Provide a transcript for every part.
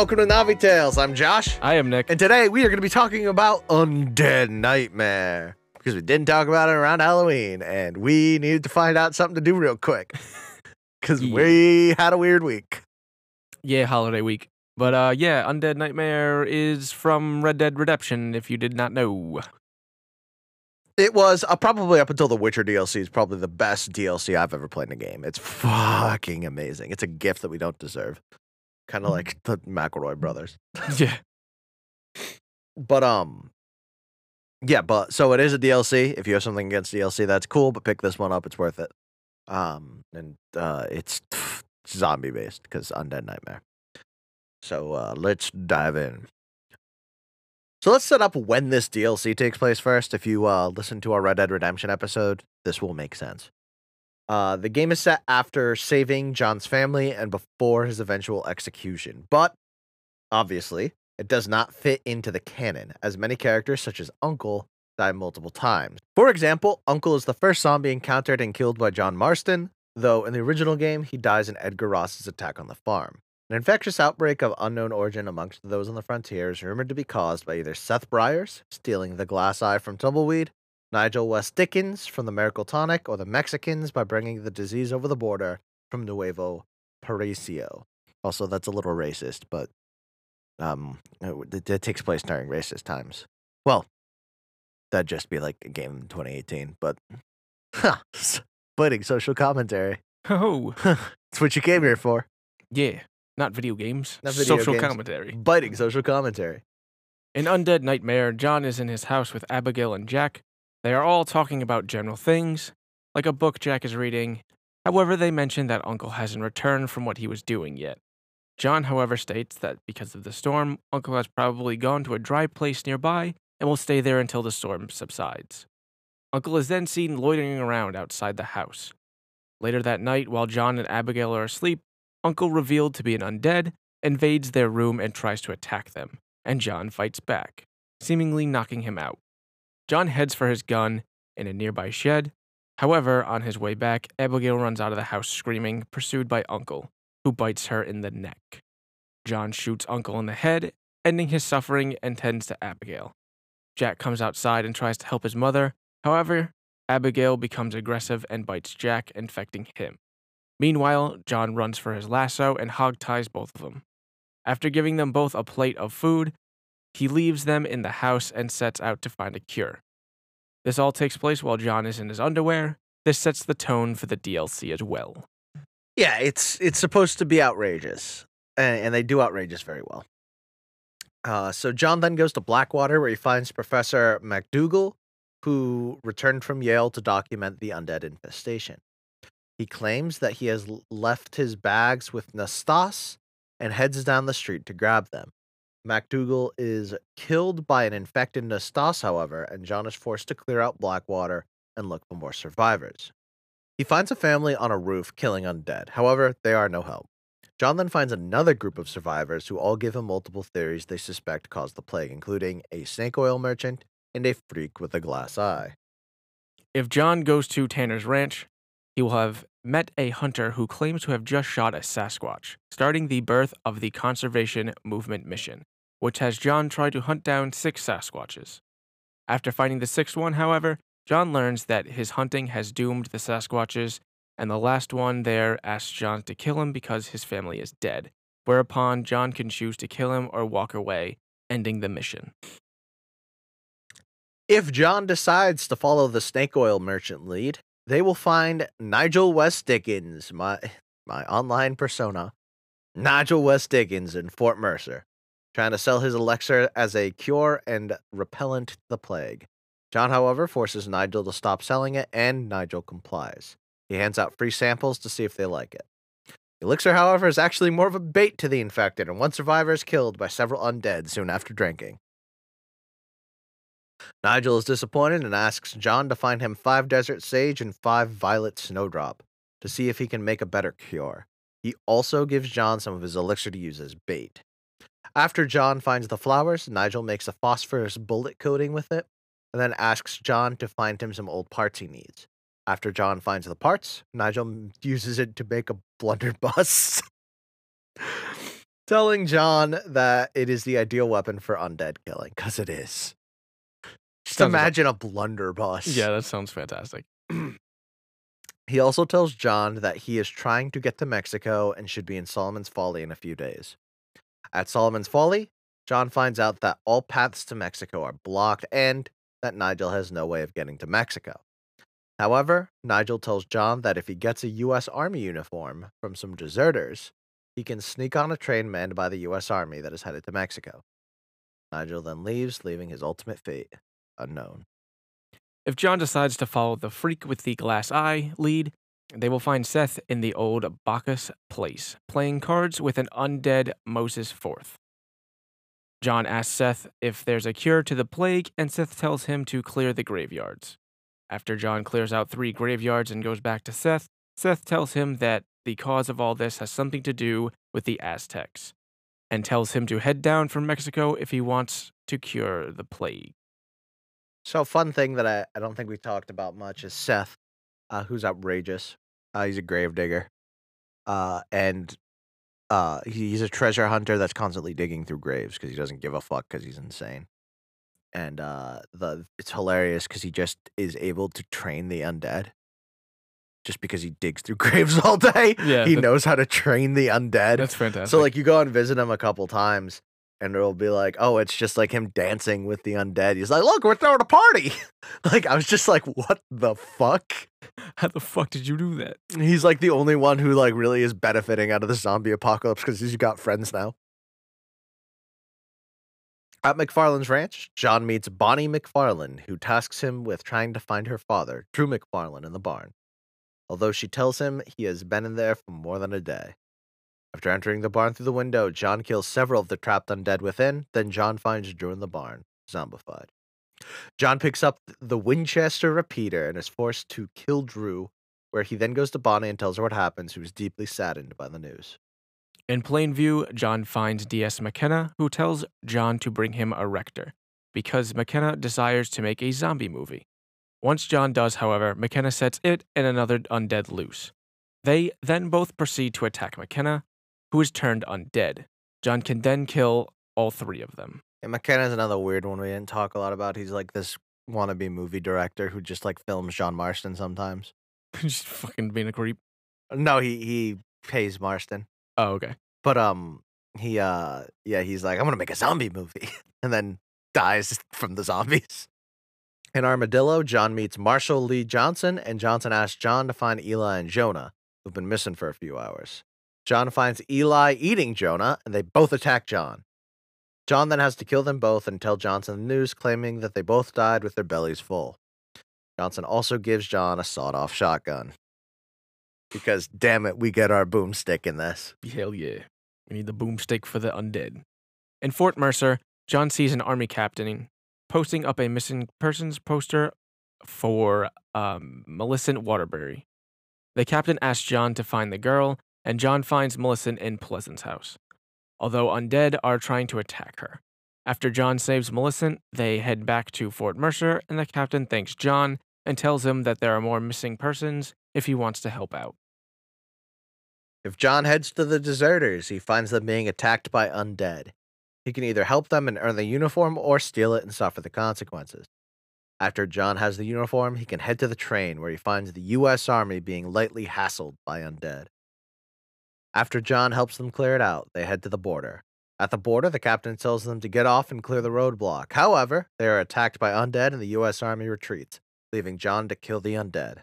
welcome to Navi Tales. I'm Josh, I am Nick. and today we are going to be talking about Undead Nightmare because we didn't talk about it around Halloween, and we needed to find out something to do real quick because Yeah. we had a weird week. yeah, holiday week. But uh yeah, Undead Nightmare is from Red Dead Redemption, if you did not know. It was uh, probably up until the Witcher DLC is probably the best DLC I've ever played in a game. It's fucking amazing. It's a gift that we don't deserve, kind of like the McElroy brothers. yeah. But um, yeah, but so it is a DLC. If you have something against DLC, that's cool. But pick this one up; it's worth it. Um, and uh, it's zombie based because Undead Nightmare. So uh, let's dive in. So let's set up when this DLC takes place first. If you uh, listen to our Red Dead Redemption episode, this will make sense. Uh, the game is set after saving John's family and before his eventual execution, but obviously, it does not fit into the canon, as many characters, such as Uncle, die multiple times. For example, Uncle is the first zombie encountered and killed by John Marston, though in the original game, he dies in Edgar Ross's attack on the farm. An infectious outbreak of unknown origin amongst those on the frontier is rumored to be caused by either Seth Briars, stealing the glass eye from Tumbleweed, Nigel West Dickens from the Miracle Tonic, or the Mexicans by bringing the disease over the border from Nuevo Paraiso. Also, that's a little racist, but um, it, it takes place during racist times. Well, that'd just be like a game in 2018, but huh, biting social commentary. Oh, That's what you came here for. yeah. Not video games. Not video Social games. commentary. Biting social commentary. In Undead Nightmare, John is in his house with Abigail and Jack. They are all talking about general things, like a book Jack is reading. However, they mention that Uncle hasn't returned from what he was doing yet. John, however, states that because of the storm, Uncle has probably gone to a dry place nearby and will stay there until the storm subsides. Uncle is then seen loitering around outside the house. Later that night, while John and Abigail are asleep, Uncle, revealed to be an undead, invades their room and tries to attack them, and John fights back, seemingly knocking him out. John heads for his gun in a nearby shed. However, on his way back, Abigail runs out of the house screaming, pursued by Uncle, who bites her in the neck. John shoots Uncle in the head, ending his suffering, and tends to Abigail. Jack comes outside and tries to help his mother. However, Abigail becomes aggressive and bites Jack, infecting him. Meanwhile, John runs for his lasso and hog ties both of them. After giving them both a plate of food, he leaves them in the house and sets out to find a cure. This all takes place while John is in his underwear. This sets the tone for the DLC as well. Yeah, it's it's supposed to be outrageous, and, and they do outrageous very well. Uh, so John then goes to Blackwater, where he finds Professor MacDougall, who returned from Yale to document the undead infestation. He claims that he has left his bags with Nastas and heads down the street to grab them. MacDougall is killed by an infected Nastas, however, and John is forced to clear out Blackwater and look for more survivors. He finds a family on a roof killing undead. However, they are no help. John then finds another group of survivors who all give him multiple theories they suspect caused the plague, including a snake oil merchant and a freak with a glass eye. If John goes to Tanner's ranch, he will have met a hunter who claims to have just shot a Sasquatch, starting the birth of the Conservation Movement mission, which has John try to hunt down six Sasquatches. After finding the sixth one, however, John learns that his hunting has doomed the Sasquatches, and the last one there asks John to kill him because his family is dead, whereupon John can choose to kill him or walk away, ending the mission. If John decides to follow the snake oil merchant lead, they will find Nigel West Dickens, my my online persona, Nigel West Dickens in Fort Mercer, trying to sell his elixir as a cure and repellent to the plague. John, however, forces Nigel to stop selling it, and Nigel complies. He hands out free samples to see if they like it. Elixir, however, is actually more of a bait to the infected, and one survivor is killed by several undead soon after drinking. Nigel is disappointed and asks John to find him five desert sage and five violet snowdrop to see if he can make a better cure. He also gives John some of his elixir to use as bait. After John finds the flowers, Nigel makes a phosphorus bullet coating with it and then asks John to find him some old parts he needs. After John finds the parts, Nigel uses it to make a blunderbuss. telling John that it is the ideal weapon for undead killing, because it is. Just imagine a blunderbuss. Yeah, that sounds fantastic. He also tells John that he is trying to get to Mexico and should be in Solomon's Folly in a few days. At Solomon's Folly, John finds out that all paths to Mexico are blocked and that Nigel has no way of getting to Mexico. However, Nigel tells John that if he gets a U.S. Army uniform from some deserters, he can sneak on a train manned by the U.S. Army that is headed to Mexico. Nigel then leaves, leaving his ultimate fate unknown. If John decides to follow the freak with the glass eye lead, they will find Seth in the old Bacchus place, playing cards with an undead Moses Fourth. John asks Seth if there's a cure to the plague, and Seth tells him to clear the graveyards. After John clears out three graveyards and goes back to Seth, Seth tells him that the cause of all this has something to do with the Aztecs, and tells him to head down from Mexico if he wants to cure the plague. So, fun thing that I, I don't think we talked about much is Seth, uh, who's outrageous. Uh, he's a gravedigger. Uh, and uh, he- he's a treasure hunter that's constantly digging through graves because he doesn't give a fuck because he's insane. And uh, the it's hilarious because he just is able to train the undead. Just because he digs through graves all day, Yeah, he that- knows how to train the undead. That's fantastic. So like you go and visit him a couple times, and it'll be like, oh, it's just like him dancing with the undead. He's like, look, we're throwing a party. like I was just like, what the fuck? How the fuck did you do that? He's like the only one who like really is benefiting out of the zombie apocalypse because he's got friends now. At MacFarlane's ranch, John meets Bonnie MacFarlane, who tasks him with trying to find her father, Drew MacFarlane, in the barn. Although she tells him he has been in there for more than a day. After entering the barn through the window, John kills several of the trapped undead within. Then John finds Drew in the barn, zombified. John picks up the Winchester repeater and is forced to kill Drew, where he then goes to Bonnie and tells her what happens, who is deeply saddened by the news. In Plainview, John finds D.S. MacKenna, who tells John to bring him a rector, because MacKenna desires to make a zombie movie. Once John does, however, MacKenna sets it and another undead loose. They then both proceed to attack MacKenna, who is turned undead. John can then kill all three of them. And MacKenna's another weird one we didn't talk a lot about. He's like this wannabe movie director who just like films John Marston sometimes. Just fucking being a creep. No, he he pays Marston. Oh, okay. But um he uh yeah, he's like, I'm gonna make a zombie movie and then dies from the zombies. In Armadillo, John meets Marshall Leigh Johnson, and Johnson asks John to find Eli and Jonah, who've been missing for a few hours. John finds Eli eating Jonah, and they both attack John. John then has to kill them both and tell Johnson the news, claiming that they both died with their bellies full. Johnson also gives John a sawed off shotgun. Because, damn it, we get our boomstick in this. Hell yeah. We need the boomstick for the undead. In Fort Mercer, John sees an army captain posting up a missing persons poster for um, Millicent Waterbury. The captain asks John to find the girl, and John finds Millicent in Pleasance house, although undead are trying to attack her. After John saves Millicent, they head back to Fort Mercer, and the captain thanks John and tells him that there are more missing persons if he wants to help out. If John heads to the deserters, he finds them being attacked by undead. He can either help them and earn the uniform or steal it and suffer the consequences. After John has the uniform, he can head to the train where he finds the U.S. Army being lightly hassled by undead. After John helps them clear it out, they head to the border. At the border, the captain tells them to get off and clear the roadblock. However, they are attacked by undead and the U.S. Army retreats, leaving John to kill the undead.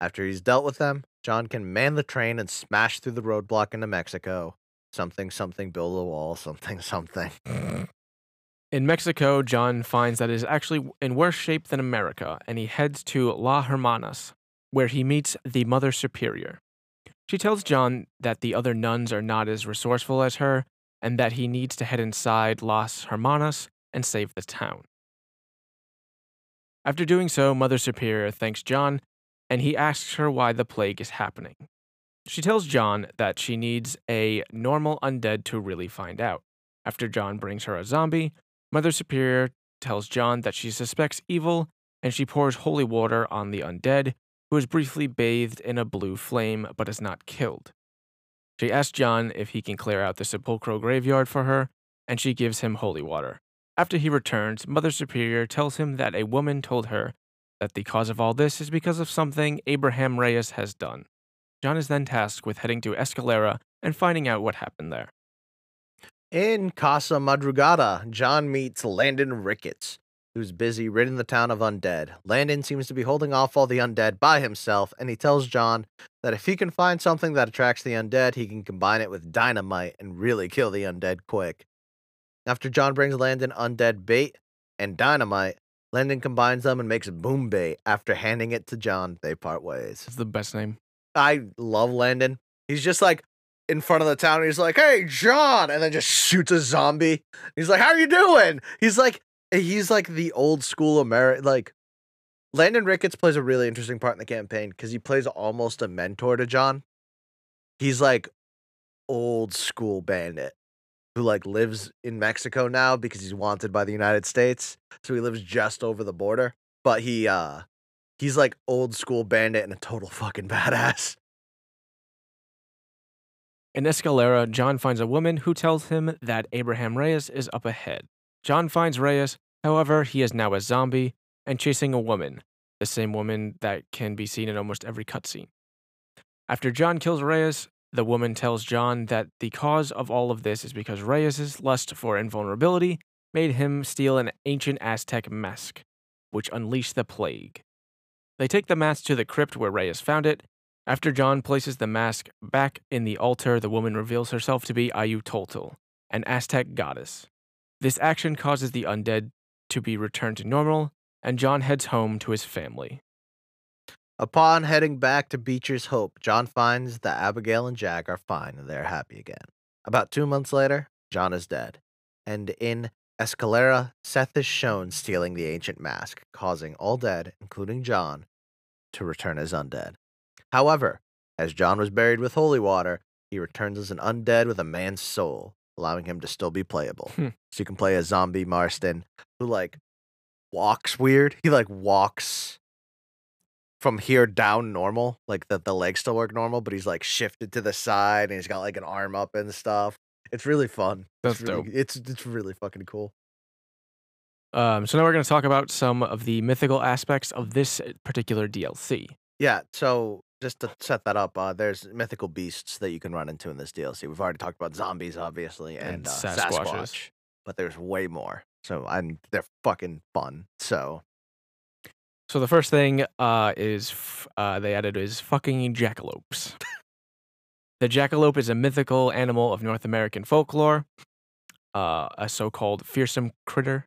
After he's dealt with them, John can man the train and smash through the roadblock into Mexico. Something, something, build a wall, something, something. In Mexico, John finds that it is actually in worse shape than America, and he heads to La Hermanas, where he meets the Mother Superior. She tells John that the other nuns are not as resourceful as her, and that he needs to head inside Las Hermanas and save the town. After doing so, Mother Superior thanks John, and he asks her why the plague is happening. She tells John that she needs a normal undead to really find out. After John brings her a zombie, Mother Superior tells John that she suspects evil, and she pours holy water on the undead, who is briefly bathed in a blue flame but is not killed. She asks John if he can clear out the sepulchral graveyard for her, and she gives him holy water. After he returns, Mother Superior tells him that a woman told her that the cause of all this is because of something Abraham Reyes has done. John is then tasked with heading to Escalera and finding out what happened there. In Casa Madrugada, John meets Landon Ricketts, who's busy ridding the town of undead. Landon seems to be holding off all the undead by himself, and he tells John that if he can find something that attracts the undead, he can combine it with dynamite and really kill the undead quick. After John brings Landon undead bait and dynamite, Landon combines them and makes boom bait. After handing it to John, they part ways. It's the best name. I love Landon. He's just like in front of the town. He's like, "Hey, John," and then just shoots a zombie. He's like, "How are you doing?" He's like, he's like the old school American. Like, Landon Ricketts plays a really interesting part in the campaign because he plays almost a mentor to John. He's like old school bandit who like lives in Mexico now because he's wanted by the United States. So he lives just over the border, but he uh he's like old school bandit and a total fucking badass. In Escalera, John finds a woman who tells him that Abraham Reyes is up ahead. John finds Reyes, however, he is now a zombie and chasing a woman, the same woman that can be seen in almost every cutscene. After John kills Reyes, the woman tells John that the cause of all of this is because Reyes' lust for invulnerability made him steal an ancient Aztec mask, which unleashed the plague. They take the mask to the crypt where Reyes found it. After John places the mask back in the altar, the woman reveals herself to be Ayauhteotl, an Aztec goddess. This action causes the undead to be returned to normal, and John heads home to his family. Upon heading back to Beecher's Hope, John finds that Abigail and Jack are fine and they're happy again. About two months later, John is dead. And in Escalera, Seth is shown stealing the ancient mask, causing all dead, including John, to return as undead. However, as John was buried with holy water, he returns as an undead with a man's soul, allowing him to still be playable. Hmm. So you can play a zombie Marston who like walks weird. He like walks from here down normal, like the, the legs still work normal, but he's like shifted to the side and he's got like an arm up and stuff. It's really fun. That's it's really, dope. It's it's really fucking cool. Um, so now we're going to talk about some of the mythical aspects of this particular DLC. Yeah, so just to set that up, uh, there's mythical beasts that you can run into in this DLC. We've already talked about zombies, obviously, and, And uh, Sasquatch, but there's way more. So and they're fucking fun. So So the first thing uh, is f- uh, they added is fucking jackalopes. the jackalope is a mythical animal of North American folklore, uh, a so-called fearsome critter,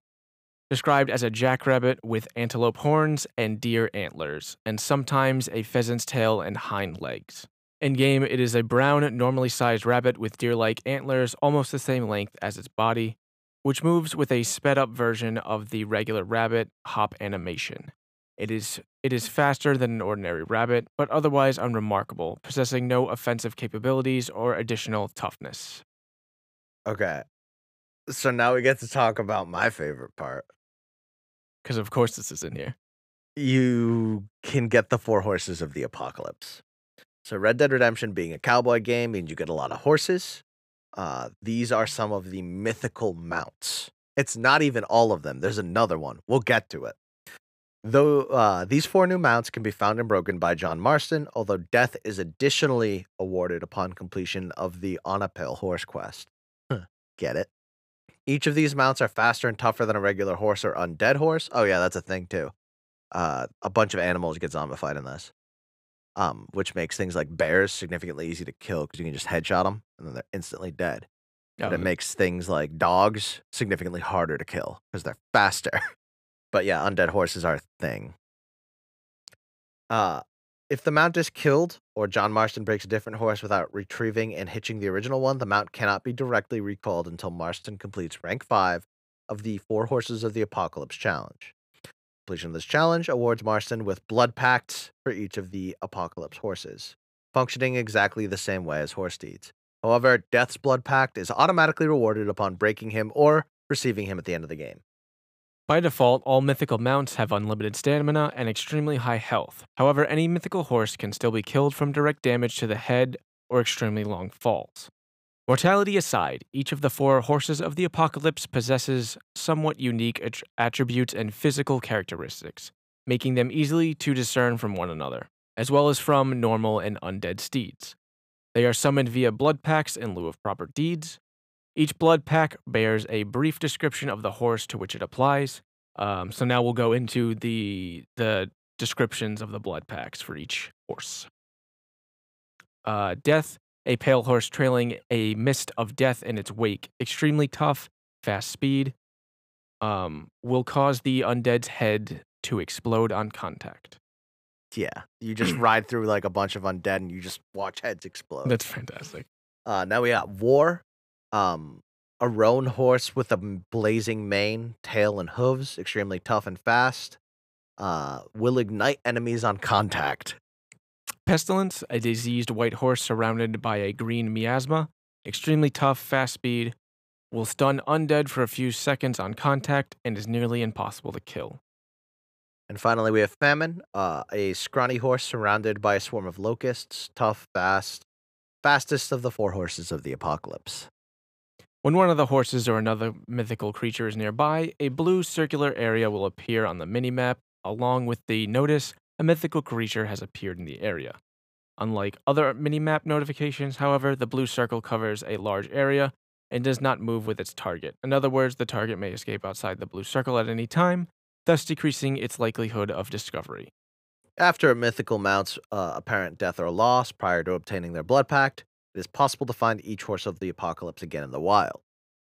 described as a jackrabbit with antelope horns and deer antlers, and sometimes a pheasant's tail and hind legs. In game, it is a brown, normally sized rabbit with deer like antlers almost the same length as its body, which moves with a sped up version of the regular rabbit hop animation. It is it is faster than an ordinary rabbit, but otherwise unremarkable, possessing no offensive capabilities or additional toughness. okay. So now we get to talk about my favorite part. Because of course this is in here. you can get the four horses of the apocalypse. So Red Dead Redemption being a cowboy game means you get a lot of horses. Uh, these are some of the mythical mounts. It's not even all of them. There's another one. We'll get to it. Though uh, these four new mounts can be found and broken by John Marston, although death is additionally awarded upon completion of the Onapil horse quest. Get it? Each of these mounts are faster and tougher than a regular horse or undead horse. Oh yeah, that's a thing too uh, a bunch of animals get zombified in this, um, which makes things like bears significantly easy to kill because you can just headshot them and then they're instantly dead. But it Um, makes things like dogs significantly harder to kill because they're faster. but yeah, undead horses are a thing. Uh, if the mount is killed or John Marston breaks a different horse without retrieving and hitching the original one, the mount cannot be directly recalled until Marston completes rank 5 of the Four Horses of the Apocalypse challenge. Completion of this challenge awards Marston with blood pacts for each of the Apocalypse horses, functioning exactly the same way as horse deeds. However, Death's blood pact is automatically rewarded upon breaking him or receiving him at the end of the game. By default, all mythical mounts have unlimited stamina and extremely high health. However, any mythical horse can still be killed from direct damage to the head or extremely long falls. Mortality aside, each of the four horses of the apocalypse possesses somewhat unique att- attributes and physical characteristics, making them easily to discern from one another, as well as from normal and undead steeds. They are summoned via blood packs in lieu of proper deeds. Each blood pack bears a brief description of the horse to which it applies. Um, so now we'll go into the the descriptions of the blood packs for each horse. Uh, death, a pale horse trailing a mist of death in its wake, extremely tough, fast speed, um, will cause the undead's head to explode on contact. Yeah, you just ride through like a bunch of undead and you just watch heads explode. That's fantastic. Uh, now we got war. Um, a roan horse with a blazing mane, tail, and hooves, extremely tough and fast. Uh, will ignite enemies on contact. Pestilence, a diseased white horse surrounded by a green miasma, extremely tough, fast speed, will stun undead for a few seconds on contact and is nearly impossible to kill. And finally, we have famine. Uh, a scrawny horse surrounded by a swarm of locusts, tough, fast, fastest of the four horses of the apocalypse. When one of the horses or another mythical creature is nearby, a blue circular area will appear on the minimap, along with the notice a mythical creature has appeared in the area. Unlike other minimap notifications, however, the blue circle covers a large area and does not move with its target. In other words, the target may escape outside the blue circle at any time, thus decreasing its likelihood of discovery. After a mythical mount's uh, apparent death or loss prior to obtaining their blood pact, it is possible to find each horse of the apocalypse again in the wild.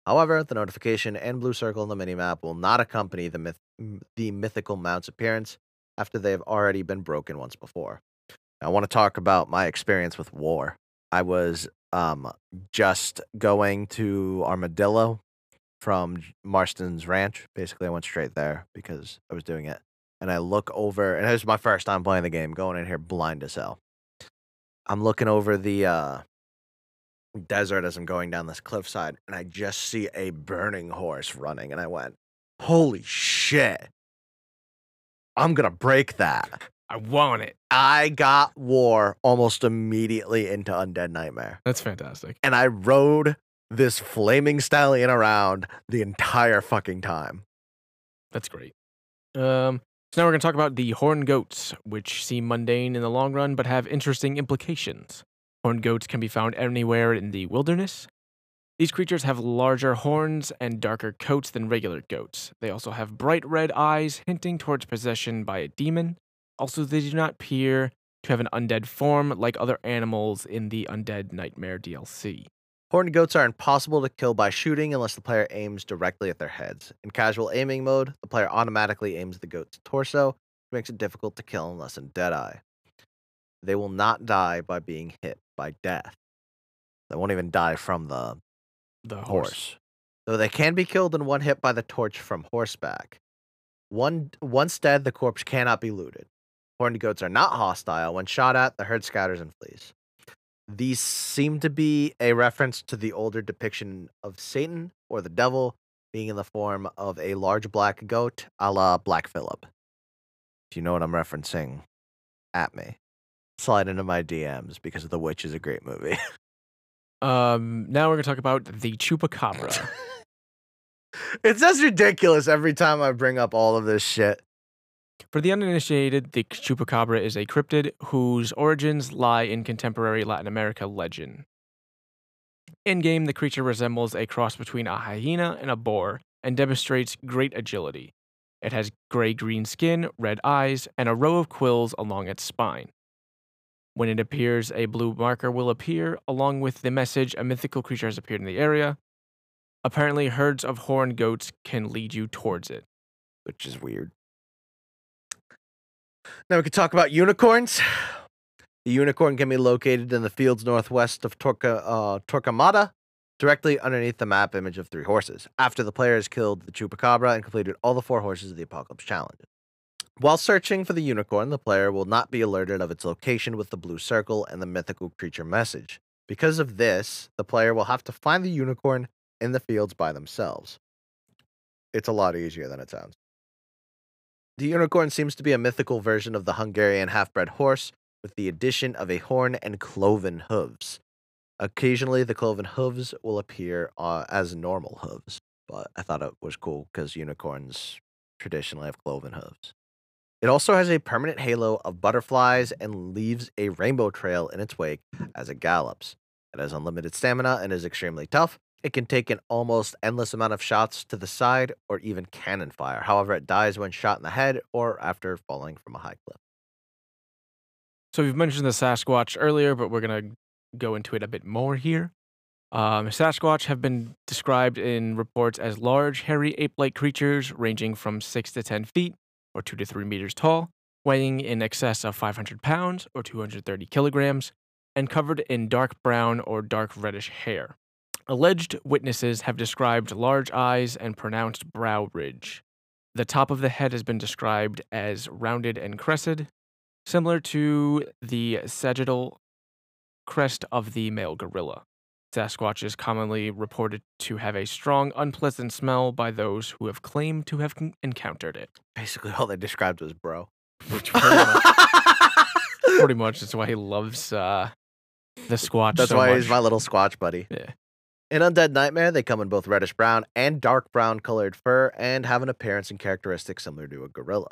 However, the notification and blue circle in the minimap will not accompany the, myth- the mythical mount's appearance after they have already been broken once before. I want to talk about my experience with war. I was um, just going to Armadillo from Marston's Ranch. Basically, I went straight there because I was doing it. And I look over, and it was my first time playing the game, going in here blind as hell. I'm looking over the uh, desert as I'm going down this cliffside, and I just see a burning horse running. And I went, Holy shit. I'm going to break that. I want it. I got war almost immediately into Undead Nightmare. That's fantastic. And I rode this flaming stallion around the entire fucking time. That's great. Um, so now we're going to talk about the horn goats, which seem mundane in the long run but have interesting implications. Horned goats can be found anywhere in the wilderness. These creatures have larger horns and darker coats than regular goats. They also have bright red eyes, hinting towards possession by a demon. Also, they do not appear to have an undead form like other animals in the Undead Nightmare DLC. Horned goats are impossible to kill by shooting unless the player aims directly at their heads. In casual aiming mode, the player automatically aims the goat's torso, which makes it difficult to kill unless in Deadeye. They will not die by being hit by death. They won't even die from the The horse. horse. Though they can be killed in one hit by the torch from horseback. One once dead, the corpse cannot be looted. Horned goats are not hostile. When shot at, the herd scatters and flees. These seem to be a reference to the older depiction of Satan or the devil being in the form of a large black goat, a la Black Phillip. If you know what I'm referencing, at me. Slide into my DMs because The Witch is a great movie. Um, now we're going to talk about the Chupacabra. it's just ridiculous every time I bring up all of this shit. For the uninitiated, the chupacabra is a cryptid whose origins lie in contemporary Latin America legend. In game, the creature resembles a cross between a hyena and a boar and demonstrates great agility. It has gray green skin, red eyes, and a row of quills along its spine. When it appears, a blue marker will appear, along with the message a mythical creature has appeared in the area. Apparently, herds of horned goats can lead you towards it. which is weird. Now we could talk about unicorns. The unicorn can be located in the fields northwest of Torca, uh, Torquemada, directly underneath the map image of three horses, after the player has killed the Chupacabra and completed all the four horses of the Apocalypse Challenge. While searching for the unicorn, the player will not be alerted of its location with the blue circle and the mythical creature message. Because of this, the player will have to find the unicorn in the fields by themselves. It's a lot easier than it sounds. The unicorn seems to be a mythical version of the Hungarian half bred horse, with the addition of a horn and cloven hooves. Occasionally, the cloven hooves will appear uh, as normal hooves, but I thought it was cool because unicorns traditionally have cloven hooves. It also has a permanent halo of butterflies and leaves a rainbow trail in its wake as it gallops. It has unlimited stamina and is extremely tough. It can take an almost endless amount of shots to the side or even cannon fire. However, it dies when shot in the head or after falling from a high cliff. So we've mentioned the Sasquatch earlier, but we're gonna go into it a bit more here. Um, Sasquatch have been described in reports as large, hairy ape-like creatures ranging from six to ten feet, or two to three meters tall, weighing in excess of 500 pounds or 230 kilograms, and covered in dark brown or dark reddish hair. Alleged witnesses have described large eyes and pronounced brow ridge. The top of the head has been described as rounded and crested, similar to the sagittal crest of the male gorilla. Sasquatch is commonly reported to have a strong, unpleasant smell by those who have claimed to have encountered it. Basically, all they described was bro. Which pretty much, pretty much is why he loves uh, the Squatch That's so why much. he's my little squatch buddy. Yeah. In Undead Nightmare, they come in both reddish brown and dark brown colored fur and have an appearance and characteristics similar to a gorilla.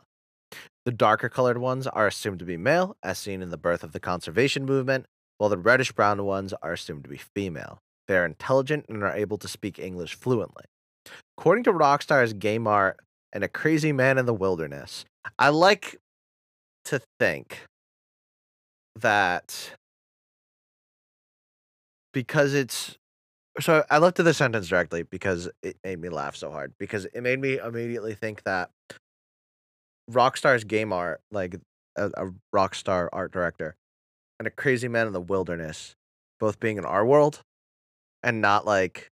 The darker colored ones are assumed to be male, as seen in the birth of the conservation movement, while the reddish brown ones are assumed to be female. They are intelligent and are able to speak English fluently. According to Rockstar's game art and a crazy man in the wilderness, I like to think that because it's so I looked at the sentence directly because it made me laugh so hard because it made me immediately think that Rockstar's game art, like a, a Rockstar art director, and a crazy man in the wilderness, both being in our world, and not like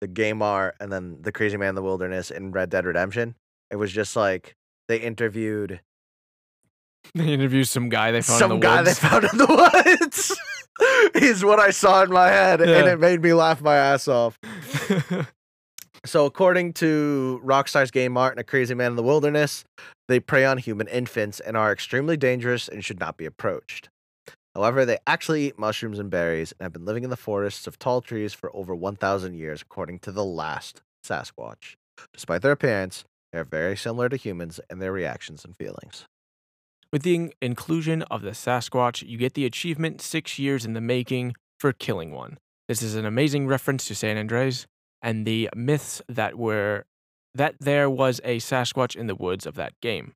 the game art and then the crazy man in the wilderness in Red Dead Redemption. It was just like they interviewed They interviewed some guy they found some in the guy woods. they found in the woods. is what I saw in my head, and it made me laugh my ass off. So, according to Rockstar's game art and A Crazy Man in the Wilderness, they prey on human infants and are extremely dangerous and should not be approached. However, they actually eat mushrooms and berries and have been living in the forests of tall trees for over 1,000 years, according to the last Sasquatch. Despite their appearance, they are very similar to humans in their reactions and feelings. With the in- inclusion of the Sasquatch, you get the achievement Six Years in the Making for killing one. This is an amazing reference to San Andreas and the myths that were that there was a Sasquatch in the woods of that game.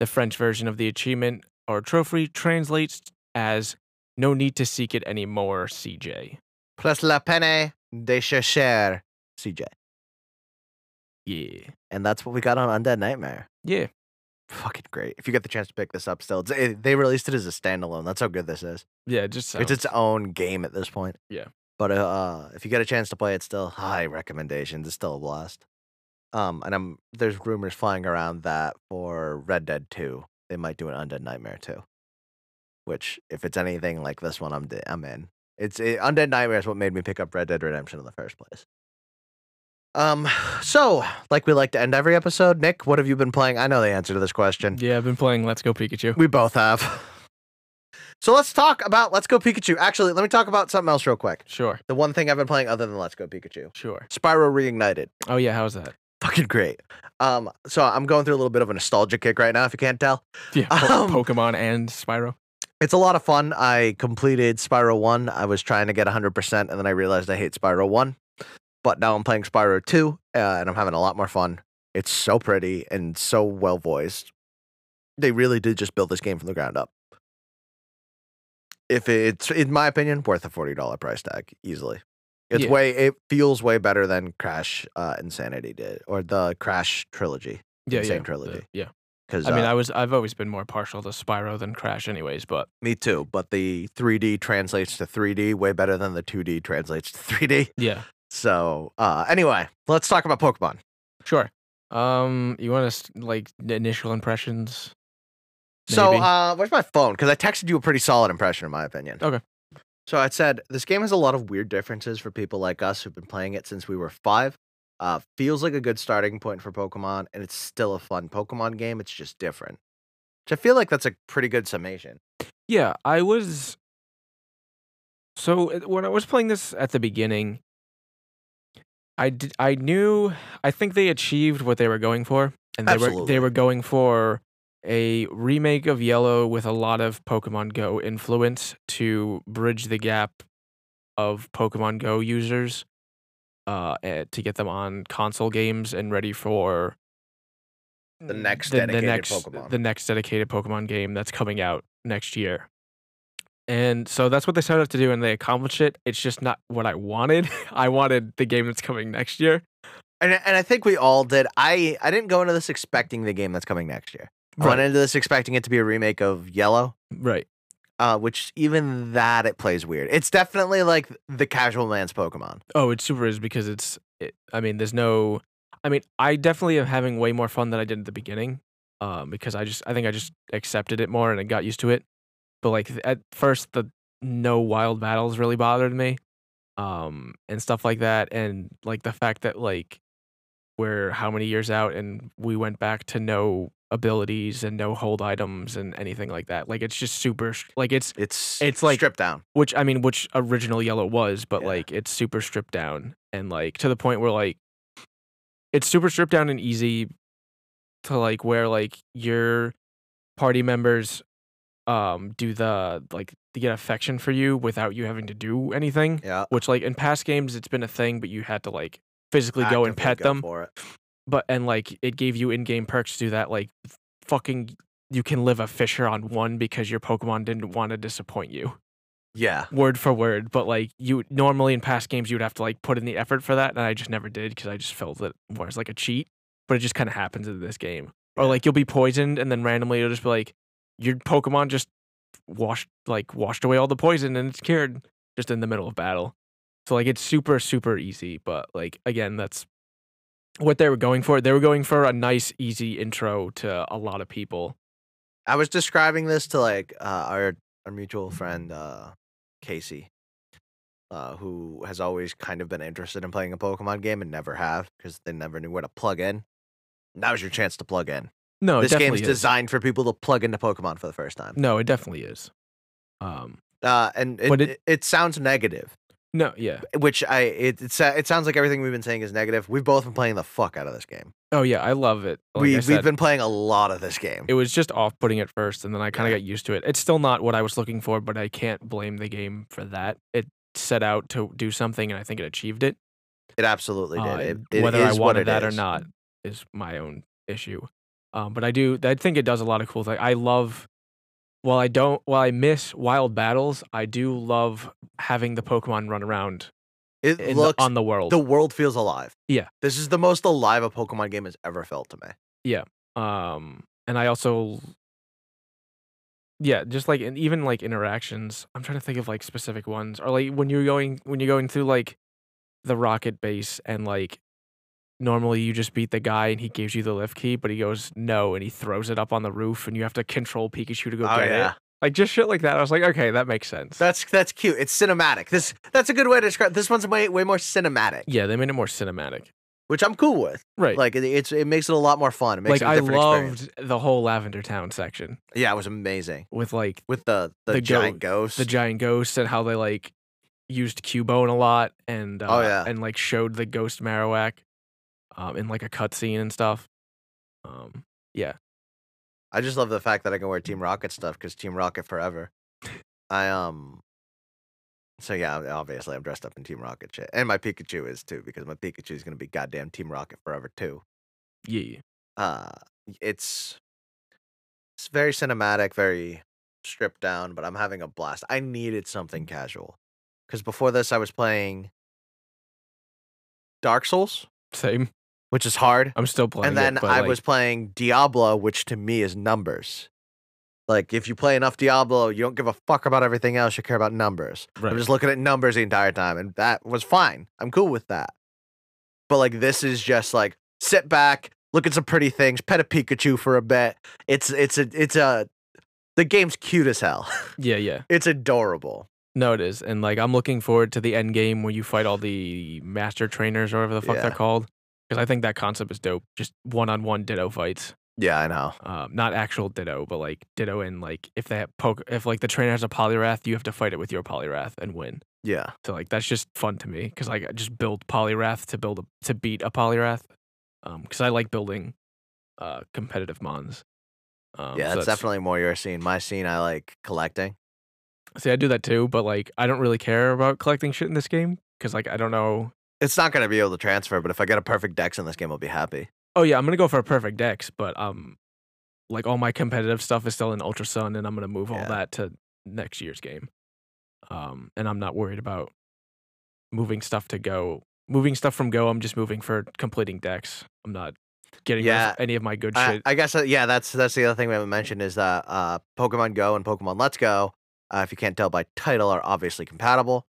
The French version of the achievement or trophy translates as "No need to seek it anymore, CJ." Plus la peine de chercher, CJ. Yeah, And that's what we got on Undead Nightmare. yeah, Fucking great. If you get the chance to pick this up still, it, they released it as a standalone. That's how good this is. yeah. Just sounds, It's its own game at this point. Yeah. But uh, if you get a chance to play it, still high recommendations. It's still a blast. Um, and I'm there's rumors flying around that for Red Dead 2, they might do an Undead Nightmare 2. Which, if it's anything like this one, I'm di- I'm in. It's it, Undead Nightmare is what made me pick up Red Dead Redemption in the first place. Um, so like we like to end every episode, Nick, what have you been playing? I know the answer to this question. yeah. I've been playing Let's Go Pikachu. We both have. So let's talk about Let's Go Pikachu. Actually, let me talk about something else real quick. Sure, The one thing I've been playing other than Let's Go Pikachu. sure. Spyro Reignited. Oh yeah, how's that? Fucking great. Um, so I'm going through a little bit of a nostalgia kick right now, if you can't tell. Yeah, po- Um, Pokemon and Spyro. It's a lot of fun. I completed Spyro 1. I was trying to get 100%, and then I realized I hate Spyro 1. But now I'm playing Spyro 2, uh, and I'm having a lot more fun. It's so pretty and so well voiced. They really did just build this game from the ground up. If it's, in my opinion, worth a $40 price tag, easily. It's Yeah. way, it feels way better than Crash uh, Insanity did, or the Crash trilogy. Yeah, Insane yeah, trilogy. the- yeah. Because I mean, I was I've always been more partial to Spyro than Crash, anyways. But Me too, but the 3D translates to 3D way better than the 2D translates to 3D. yeah, So, uh, anyway, let's talk about Pokemon. sure. Um, you want to like initial impressions? So, uh, where's my phone? Because I texted you a pretty solid impression, in my opinion. Okay. So I said this game has a lot of weird differences for people like us who've been playing it since we were five. Uh, feels like a good starting point for Pokemon, and it's still a fun Pokemon game. It's just different. Which I feel like that's a pretty good summation. Yeah, I was. So when I was playing this at the beginning, I did, I knew I think they achieved what they were going for, and they were they were going for a remake of Yellow with a lot of Pokemon Go influence to bridge the gap of Pokemon Go users, uh, eh, to get them on console games and ready for The next the, the dedicated next Pokemon. the next dedicated Pokemon game that's coming out next year. And so that's what they set out to do, and they accomplished it. It's just not what I wanted. I wanted the game that's coming next year. And and I think we all did. I I didn't go into this expecting the game that's coming next year. I went into this expecting it to be a remake of Yellow. Right. Uh, which even that it plays weird. It's definitely like the casual man's Pokemon. Oh, it super is because it's. It, I mean, there's no. I mean, I definitely am having way more fun than I did at the beginning, um, because I just I think I just accepted it more and I got used to it. But like at first, the no wild battles really bothered me, um, and stuff like that, and like the fact that like we're how many years out and we went back to no abilities and no hold items and anything like that. Like it's just super like it's It's It's like- stripped down. which I mean, which original yellow was, but Yeah. like it's super stripped down and like to the point where like it's super stripped down and easy to like where like your party members um do the like to get affection for you without you having to do anything. Yeah. Which like in past games it's been a thing, but you had to like physically go and pet go them. But and like it gave you in-game perks to do that. Like fucking, you can live a Fissure on one because your Pokemon didn't want to disappoint you Yeah. word for word. But like you normally in past games, you'd have to like put in the effort for that, and I just never did because I just felt it was like a cheat. But it just kind of happens in this game, or like you'll be poisoned, and then randomly it'll just be like your Pokemon just washed like washed away all the poison and it's cured just in the middle of battle. So like it's super super easy, but like again, that's what they were going for. They were going for a nice easy intro to a lot of people. I was describing this to like uh, our our mutual friend uh, Casey, uh, who has always kind of been interested in playing a Pokemon game and never have because they never knew where to plug in. Now's your chance to plug in. No, this it game's is. designed for people to plug into Pokemon for the first time. No, it definitely is. Um, Uh, and it, it- it sounds negative, no, yeah. which I it it, it sounds like everything we've been saying is negative. We've both been playing the fuck out of this game. Oh yeah, I love it. Like we we've been playing a lot of this game. It was just off-putting at first, and then I kind of Yeah. got used to it. It's still not what I was looking for, but I can't blame the game for that. It set out to do something, and I think it achieved it. It absolutely did. Uh, It, it Whether I is wanted that or not is my own issue. Um, but I do. I think it does a lot of cool things. I love. While I don't, while I miss wild battles, I do love having the Pokemon run around It the- looks on the world. the world feels alive. Yeah. This is the most alive a Pokemon game has ever felt to me. Yeah. Um and i also yeah just like and even like interactions i'm trying to think of like specific ones or like when you're going when you're going through like the rocket base and like normally you just beat the guy and he gives you the lift key but he goes no and he throws it up on the roof and you have to control pikachu to go Oh get yeah. it like just shit like that i was like okay that makes sense That's that's cute. It's cinematic. This that's a good way to describe this one's way way more cinematic, yeah they made it more cinematic which I'm cool with. right Like it, it's it makes it a lot more fun. It makes like it a i different loved experience. the whole lavender town section Yeah, it was amazing. with like With the the, The giant ghost. the giant ghost and how they like used Cubone a lot and uh, Oh, yeah. and like showed the ghost Marowak um, in like a cutscene and stuff. Um, yeah, I just love the fact that I can wear Team Rocket stuff because Team Rocket forever. I um. So yeah, obviously I'm dressed up in Team Rocket shit, and my Pikachu is too because my Pikachu is gonna be goddamn Team Rocket forever too. yeah, uh it's it's very cinematic very stripped down but i'm having a blast i needed something casual because before this i was playing dark souls same. Which is hard I'm still playing. and then it, i like, was playing diablo which to me is numbers like if you play enough diablo you don't give a fuck about everything else you care about numbers right. i'm just looking at numbers the entire time and that was fine i'm cool with that but like this is just like sit back look at some pretty things pet a pikachu for a bit it's it's a it's a the game's cute as hell yeah, yeah. it's adorable No, it is, and like I'm looking forward to the end game where you fight all the master trainers or whatever the fuck Yeah. they're called. Because I think that concept is dope. Just one on one Ditto fights. Yeah, I know. Um, not actual Ditto, but like Ditto in like if that poke if like the trainer has a Poliwrath, you have to fight it with your Poliwrath and win. Yeah. So like that's just fun to me because like I just build Poliwrath to build a, to beat a Poliwrath. Um, because I like building, uh, competitive mons. Um, yeah, so that's definitely more your scene. My scene, I like collecting. See, I do that too, but like I don't really care about collecting shit in this game because like I don't know. It's not gonna be able to transfer, but if I get a perfect dex in this game, I'll be happy. Oh yeah, I'm gonna go for a perfect dex, but um, like all my competitive stuff is still in Ultra Sun, and I'm gonna move all that to next year's game. Um, and I'm not worried about moving stuff to Go. Moving stuff from Go, I'm just moving for completing dex. I'm not getting Yeah, any of my good I, shit. I guess uh, yeah, that's that's the other thing we haven't mentioned is that uh, Pokemon Go and Pokemon Let's Go, uh, if you can't tell by title, are obviously compatible.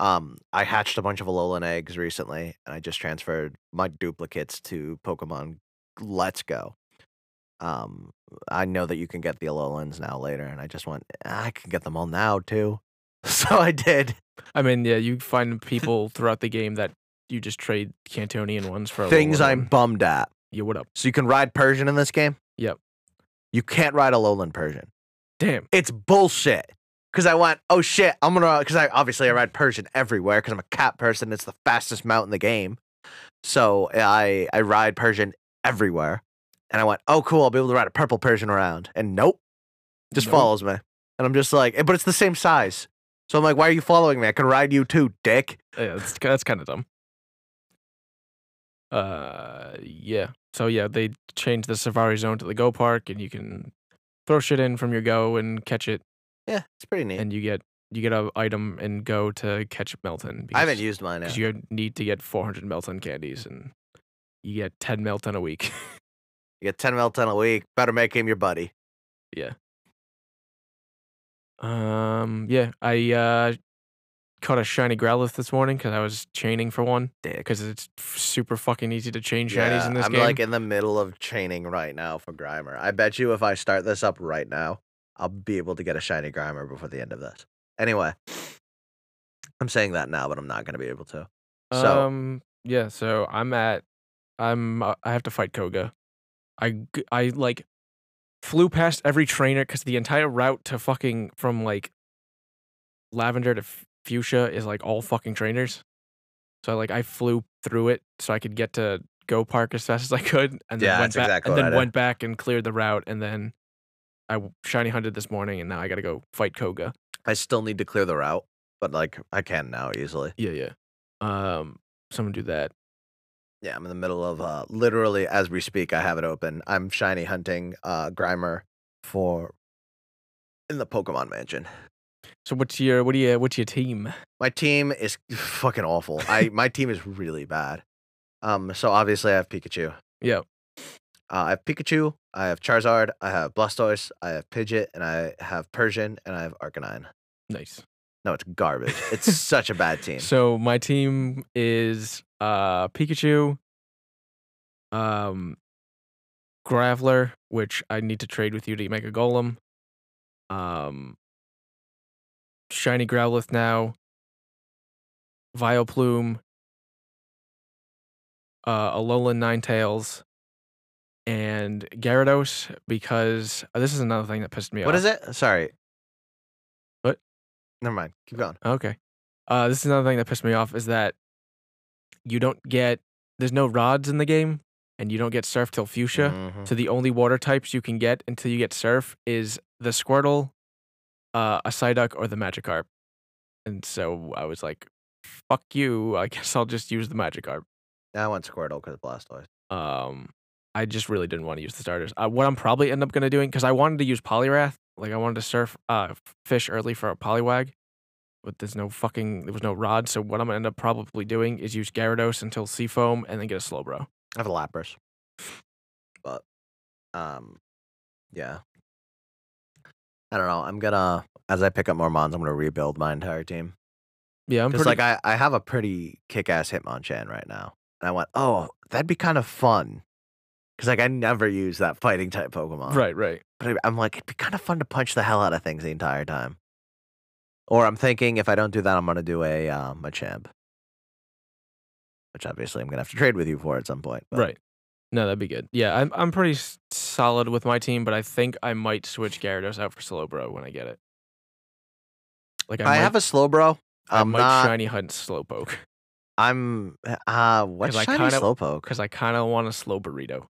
Um, I hatched a bunch of Alolan eggs recently, and I just transferred my duplicates to Pokemon Let's Go. Um, I know that you can get the Alolans now later, and I just went, I can get them all now too. So I did. I mean, yeah, you find people throughout the game that you just trade Kantonian ones for Things Alolan I'm bummed at. Yeah, what up? So you can ride Persian in this game. Yep. You can't ride a Alolan Persian. Damn. it's bullshit. Because I went, oh shit, I'm gonna. Because I obviously I ride Persian everywhere because I'm a cat person. It's the fastest mount in the game, so I I ride Persian everywhere. And I went, oh cool, I'll be able to ride a purple Persian around. And nope, just Nope. follows me. And I'm just like, but it's the same size. So I'm like, why are you following me? I can ride you too, dick. Yeah, that's that's kind of dumb. Uh, yeah. So yeah, they changed the Safari Zone to the Go Park, and you can throw shit in from your Go and catch it, Yeah, it's pretty neat. and you get you get a item and Go to catch Meltan. I haven't used mine because you need to get 400 Meltan candies, and you get 10 Meltan a week. You get 10 Meltan a week. Better make him your buddy. yeah. Um. Yeah. I uh caught a shiny Growlithe this morning because I was chaining for one. Because it's super fucking easy to chain shinies Yeah, in this I'm game. like in the middle of chaining right now for Grimer. I bet you if I start this up right now, I'll be able to get a shiny Grimer before the end of this. Anyway, I'm saying that now, but I'm not going to be able to. So um yeah, so I'm at I'm uh, I have to fight Koga. I I like flew past every trainer cuz the entire route to fucking from like Lavender to Fuchsia is like all fucking trainers. So I like I flew through it so I could get to Go Park as fast as I could and then Yeah, went back exactly and then I did. went back and cleared the route and then I shiny hunted this morning and now I got to go fight Koga. I still need to clear the route, but like I can now easily. Yeah, yeah. Um someone do that. Yeah, I'm in the middle of uh literally as we speak, I have it open. I'm shiny hunting uh Grimer for in the Pokemon Mansion. So what's your what do you what's your team? My team is fucking awful. I my team is really bad. Um, so obviously I have Pikachu. Yeah. Uh, I have Pikachu. I have Charizard. I have Blastoise. I have Pidgeot, and I have Persian, and I have Arcanine. Nice. No, it's garbage. It's such a bad team. So my team is uh Pikachu, um Graveler, which I need to trade with you to make a golem. Um Shiny Growlithe now. Vileplume. Uh Alolan Ninetales. And Gyarados because uh, this is another thing that pissed me What off. is it? Sorry. What? Never mind. Keep going. Okay. Uh, this is another thing that pissed me off is that you don't get there's no rods in the game, and you don't get surf till fuchsia. Mhm. So the only water types you can get until you get surf is the Squirtle, uh, a Psyduck, or the Magikarp. And so I was like, "Fuck you! I guess I'll just use the Magikarp." I want Squirtle because Blastoise. Um, I just really didn't want to use the starters. Uh, what I'm probably end up gonna doing because I wanted to use Poliwrath, like I wanted to surf uh fish early for a Poliwag, but there's no fucking there was no rod. So what I'm gonna end up probably doing is use Gyarados until Seafoam and then get a Slowbro. I have a Lapras. But um yeah. I don't know. I'm gonna as I pick up more mons, I'm gonna rebuild my entire team. Yeah, I'm pretty. like I, I have a pretty kick ass Hitmonchan right now. And I went, oh, that'd be kind of fun. Because like I never use that fighting type Pokemon. right, right. But I- I'm like, it'd be kind of fun to punch the hell out of things the entire time. Or I'm thinking if I don't do that, I'm gonna do a um a champ. Which obviously I'm gonna have to trade with you for at some point. But Right. No, that'd be good. Yeah, I'm I'm pretty s- solid with my team, but I think I might switch Gyarados out for Slowbro when I get it. Like I, I, might, have a slow bro. I I'm might not. shiny hunt Slowpoke I'm uh what's I shiny kinda- slowpoke? because I kind of want a slow burrito,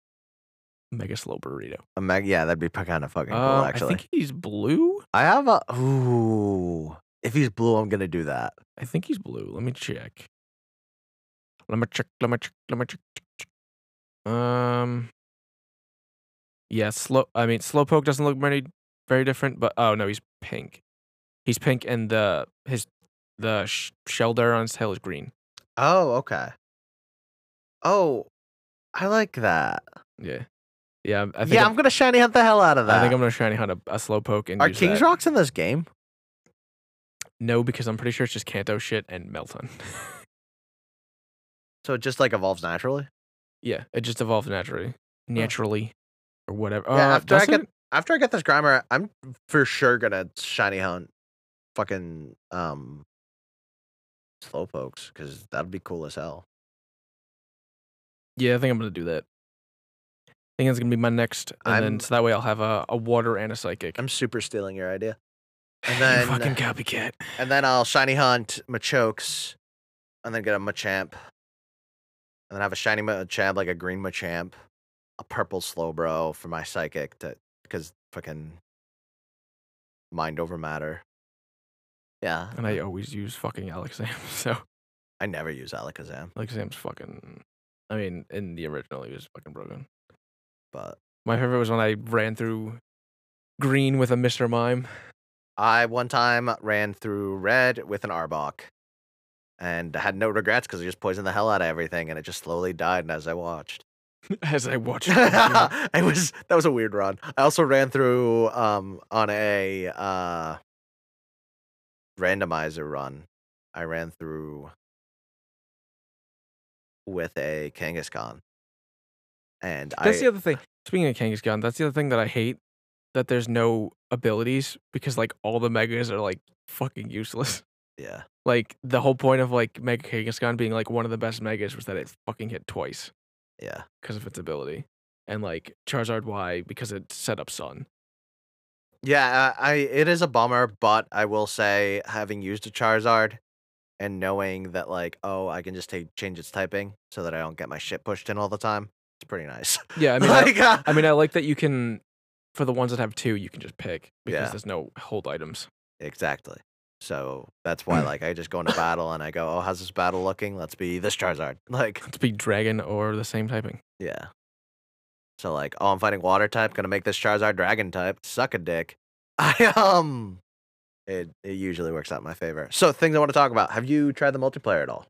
mega slow burrito. A meg- yeah, that'd be kind of fucking cool. Uh, Actually, I think he's blue. I have a ooh. If he's blue, I'm gonna do that. I think he's blue. Let me check. Let me check. Let me check. Let me check. Um. Yeah, slow. I mean, slowpoke doesn't look very very different, but oh no, he's pink. He's pink, and the his the sh- shelter on his tail is green. Oh, okay. Oh, I like that. Yeah, yeah. I think yeah, I'm, I'm, gonna shiny hunt the hell out of that. I think I'm gonna shiny hunt a, a slowpoke and Are King's that. Rocks in this game? No, because I'm pretty sure it's just Kanto shit and Meltan. So it just like evolves naturally. yeah, it just evolves naturally, naturally, or whatever. Yeah, Uh, after I get it? after I get this Grimer, I'm for sure gonna shiny hunt fucking um slowpokes because that'd be cool as hell. Yeah, I think I'm gonna do that. I think that's gonna be my next, and I'm- then so that way I'll have a, a water and a psychic. I'm super stealing your idea. And You then fucking copycat. and then I'll shiny hunt Machokes, and then get a Machamp, and then have a shiny Machamp like a green Machamp, a purple Slowbro for my psychic to because fucking mind over matter. Yeah, And I always use fucking Alexam, so I never use Alakazam, Alexam's fucking. I mean, in the original, he was fucking broken. But My favorite was when I ran through green with a Mr. Mime. I one time ran through red with an Arbok, and had no regrets because I just poisoned the hell out of everything, and it just slowly died as I watched. As I watched, it was that was a weird run. I also ran through um on a uh randomizer run. I ran through with a Kangaskhan. And That's I the other thing. Speaking of Kangaskhan, that's the other thing that I hate. That there's no abilities because like all the megas are like fucking useless. yeah. Like the whole point of like Mega Kangaskhan being like one of the best megas was that it fucking hit twice Yeah. because of its ability, and like Charizard Y because it set up Sun. Yeah, I, I it is a bummer, but I will say having used a Charizard and knowing that like, oh, I can just take change its typing so that I don't get my shit pushed in all the time. It's pretty nice. Yeah, I mean, I, like, uh, I mean, I like that you can for the ones that have two, you can just pick because Yeah. there's no hold items. Exactly. So that's why, like, I just go into battle and I go, "Oh, how's this battle looking? Let's be this Charizard." Like, It's be dragon or the same typing. yeah. So like, oh, I'm fighting Water type. Gonna make this Charizard Dragon type. Suck a dick. I um, it it usually works out in my favor. So things I want to talk about. Have you tried the multiplayer at all?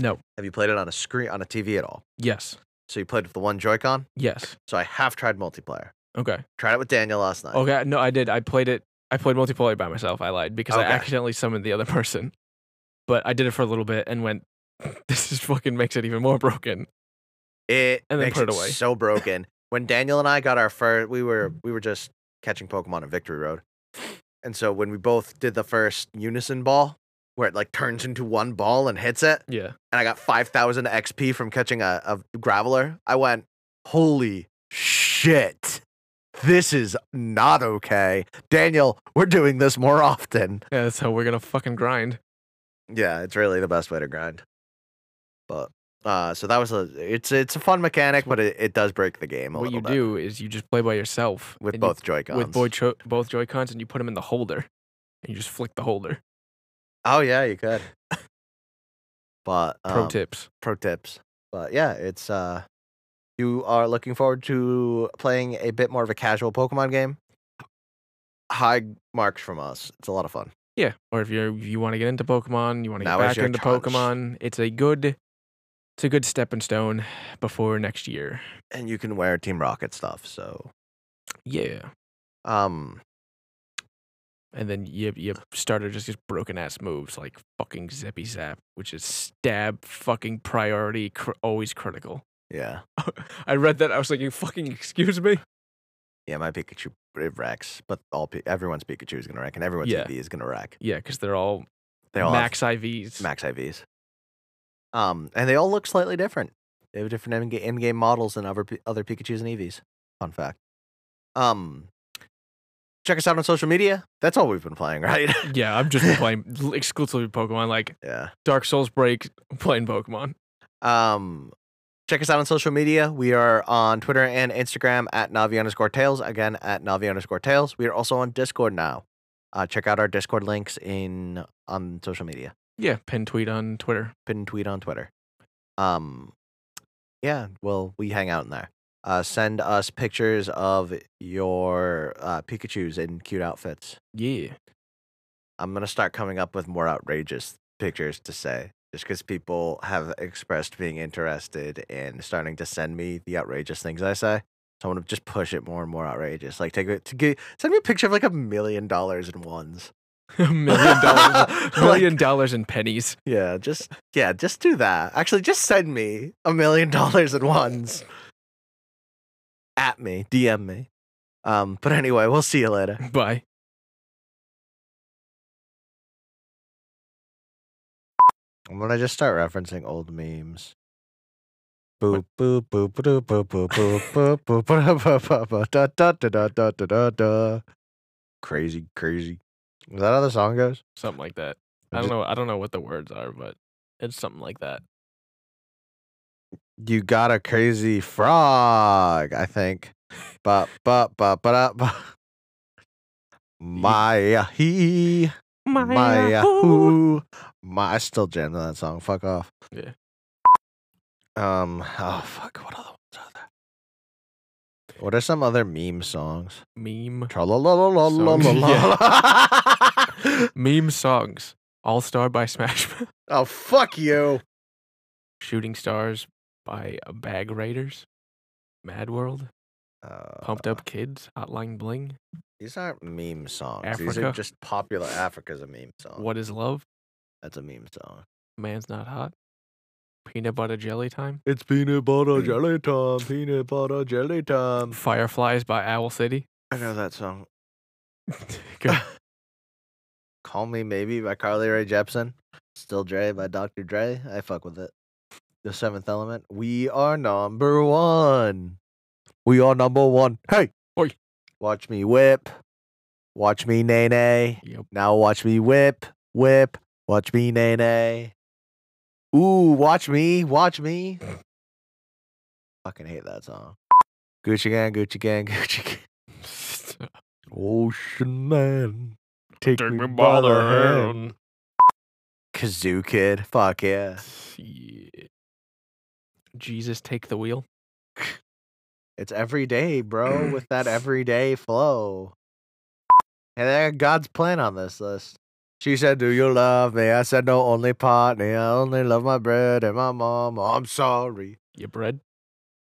No. Have you played it on a screen on a TV at all? Yes. So you played with the one Joy-Con. Yes. So I have tried multiplayer. Okay. Tried it with Daniel last night. Okay. No, I did. I played it. I played multiplayer by myself. I lied because I accidentally summoned the other person. But I did it for a little bit and went. This just fucking makes it even more broken. It And then makes put it it away. so broken. when Daniel and I got our first, we were mm-hmm. we were just catching Pokemon on Victory Road, and so when we both did the first Unison Ball, where it like turns into one ball and hits it, Yeah. and I got five thousand XP from catching a, a Graveler, I went, "Holy shit!" This is not okay. Daniel, we're doing this more often. Yeah. That's how we're gonna fucking grind. Yeah, it's really the best way to grind. But uh so that was a it's it's a fun mechanic, but it, it does break the game a what you bit do is you just play by yourself with and you- both Joy-Cons. with both cho- both Joy Cons, and you put them in the holder, and you just flick the holder. Oh yeah, you could. but Pro um, tips. pro tips. But yeah, it's uh you are looking forward to playing a bit more of a casual Pokemon game. High marks from us. It's a lot of fun. Yeah. Or if you're if you want to get into Pokemon, you want to get Now back into chance. Pokemon, it's a good it's a good stepping stone before next year. And you can wear Team Rocket stuff, so Yeah. um And then you you started just just broken ass moves like fucking zippy zap, which is stab fucking priority, cr- always critical. yeah. I read that I was like, you fucking excuse me. Yeah, my Pikachu it wrecks, but all everyone's Pikachu is gonna wreck, and everyone's Yeah. Eevee is gonna wreck. Yeah, because they're all, They all max IVs. max IVs. Um, and they all look slightly different. They have different in- in-game models than other other Pikachu's and Eevees. Fun fact. Um, check us out on social media. That's all we've been playing, right? Yeah, I'm just playing exclusively Pokemon, like yeah. Dark Souls break, playing Pokemon. Um, check us out on social media. We are on Twitter and Instagram at Navi underscore Tails. Again, at Navi underscore Tails. We are also on Discord now. Uh, check out our Discord links in on social media. Yeah, pin tweet on Twitter. Pin tweet on Twitter. Um, yeah. Well, we hang out in there. Uh, send us pictures of your uh, Pikachu's in cute outfits. Yeah. I'm gonna start coming up with more outrageous pictures to say, just because people have expressed being interested in starting to send me the outrageous things I say. So I'm gonna just push it more and more outrageous. Like take it to get send me a picture of like a million dollars in ones. A million dollars. Like- million dollars in pennies. Yeah, just yeah, just do that. Actually, just send me a million dollars in ones. At me, DM me. Um, but anyway, we'll see you later. Bye. I'm gonna just start referencing old memes. Boop boop boop boop boop boop boop boop boop boop boop boop da da da da da da da da. Crazy, crazy. Is that how the song goes? Something like that. I don't know. I don't know what the words are, but it's something like that. You got a crazy frog, I think. But but but but but. Maya he Maya who. My I still jam to that song. Fuck off. Yeah. Um. Oh fuck. What other ones are there? What are some other meme songs? Meme. Tra-la-la-la-la-la-la. Meme songs. All Star by Smash Mouth. oh fuck you. Shooting Stars by uh, Bag Raiders. Mad World. Pumped Uh, Up Kicks. Hotline Bling. These aren't meme songs. These are just popular. Africa's a meme song. What is Love? That's a meme song. Man's Not Hot. Peanut Butter Jelly Time. It's peanut butter jelly time. Peanut butter jelly time. Fireflies by Owl City. I know that song. Call Me Maybe by Carly Rae Jepsen. Still Dre by Dr. Dre. I fuck with it. The Seventh Element. We are number one. We are number one. Hey. Oi. Watch me whip. Watch me nay nay. Yep. Now watch me whip. Whip. Watch me nay nay. Ooh, watch me. Watch me. Fucking hate that song. Gucci gang, Gucci gang, Gucci gang. Oh, Ocean man. Take, me, by the hand. Kazoo Kid. Fuck yeah. Yeah. Jesus, take the wheel. It's every day, bro, with that everyday flow. And there God's plan on this list. She said, Do you love me? I said, No, only partly. I only love my bread and my mom. Oh, I'm sorry. Your bread?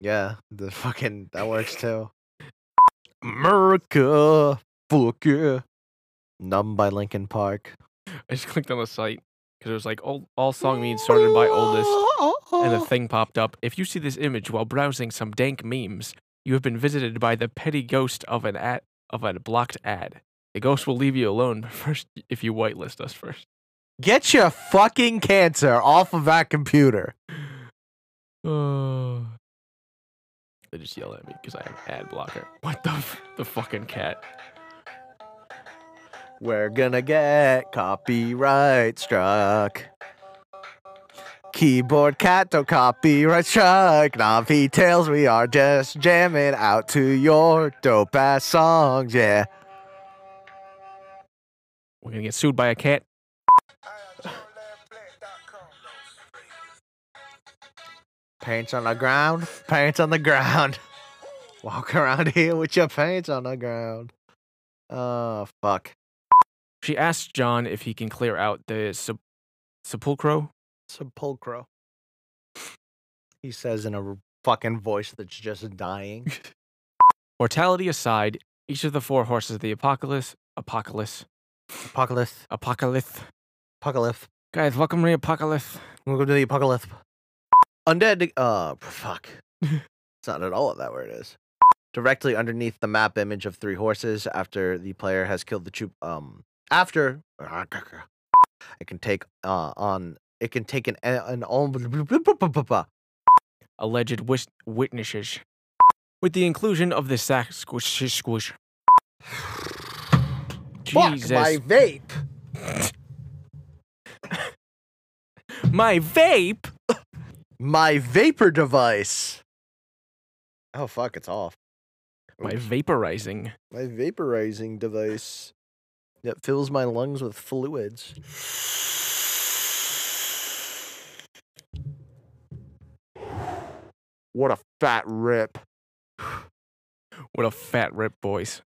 Yeah, the fucking that works too. America. Fuck yeah. Numb by Linkin Park. I just clicked on the site because it was like all, all song means started by oldest, and a thing popped up. If you see this image while browsing some dank memes, you have been visited by the petty ghost of an ad of a blocked ad. The ghost will leave you alone, but first if you whitelist us first. Get your fucking cancer off of that computer. Oh. They just yell at me because I have ad blocker. What the f- the fucking cat? We're gonna get copyright struck. Keyboard cat don't copyright struck. Navi Tales, we are just jamming out to your dope ass songs, yeah. We're gonna get sued by a cat. Paints on the ground, paints on the ground. Walk around here with your paints on the ground. Oh, fuck. She asks John if he can clear out the sep- sepulchro. Sepulchro. He says in a fucking voice that's just dying. Mortality aside, each of the four horses of the apocalypse, apocalypse, Apocalypse. apocalypse. Apocalypse. Guys, welcome to the apocalypse. Welcome to the apocalypse. Undead. Uh, fuck. it's not at all what that word is. Directly underneath the map image of three horses, after the player has killed the troop. Um, after it can take uh on. It can take an an Alleged wis- witnesses. With the inclusion of the sack squish squish. Fuck Jesus. my vape. My vape. My vapor device. Oh fuck, it's off. My Oops. vaporizing. My vaporizing device that fills my lungs with fluids. What a fat rip. What a fat rip, boys.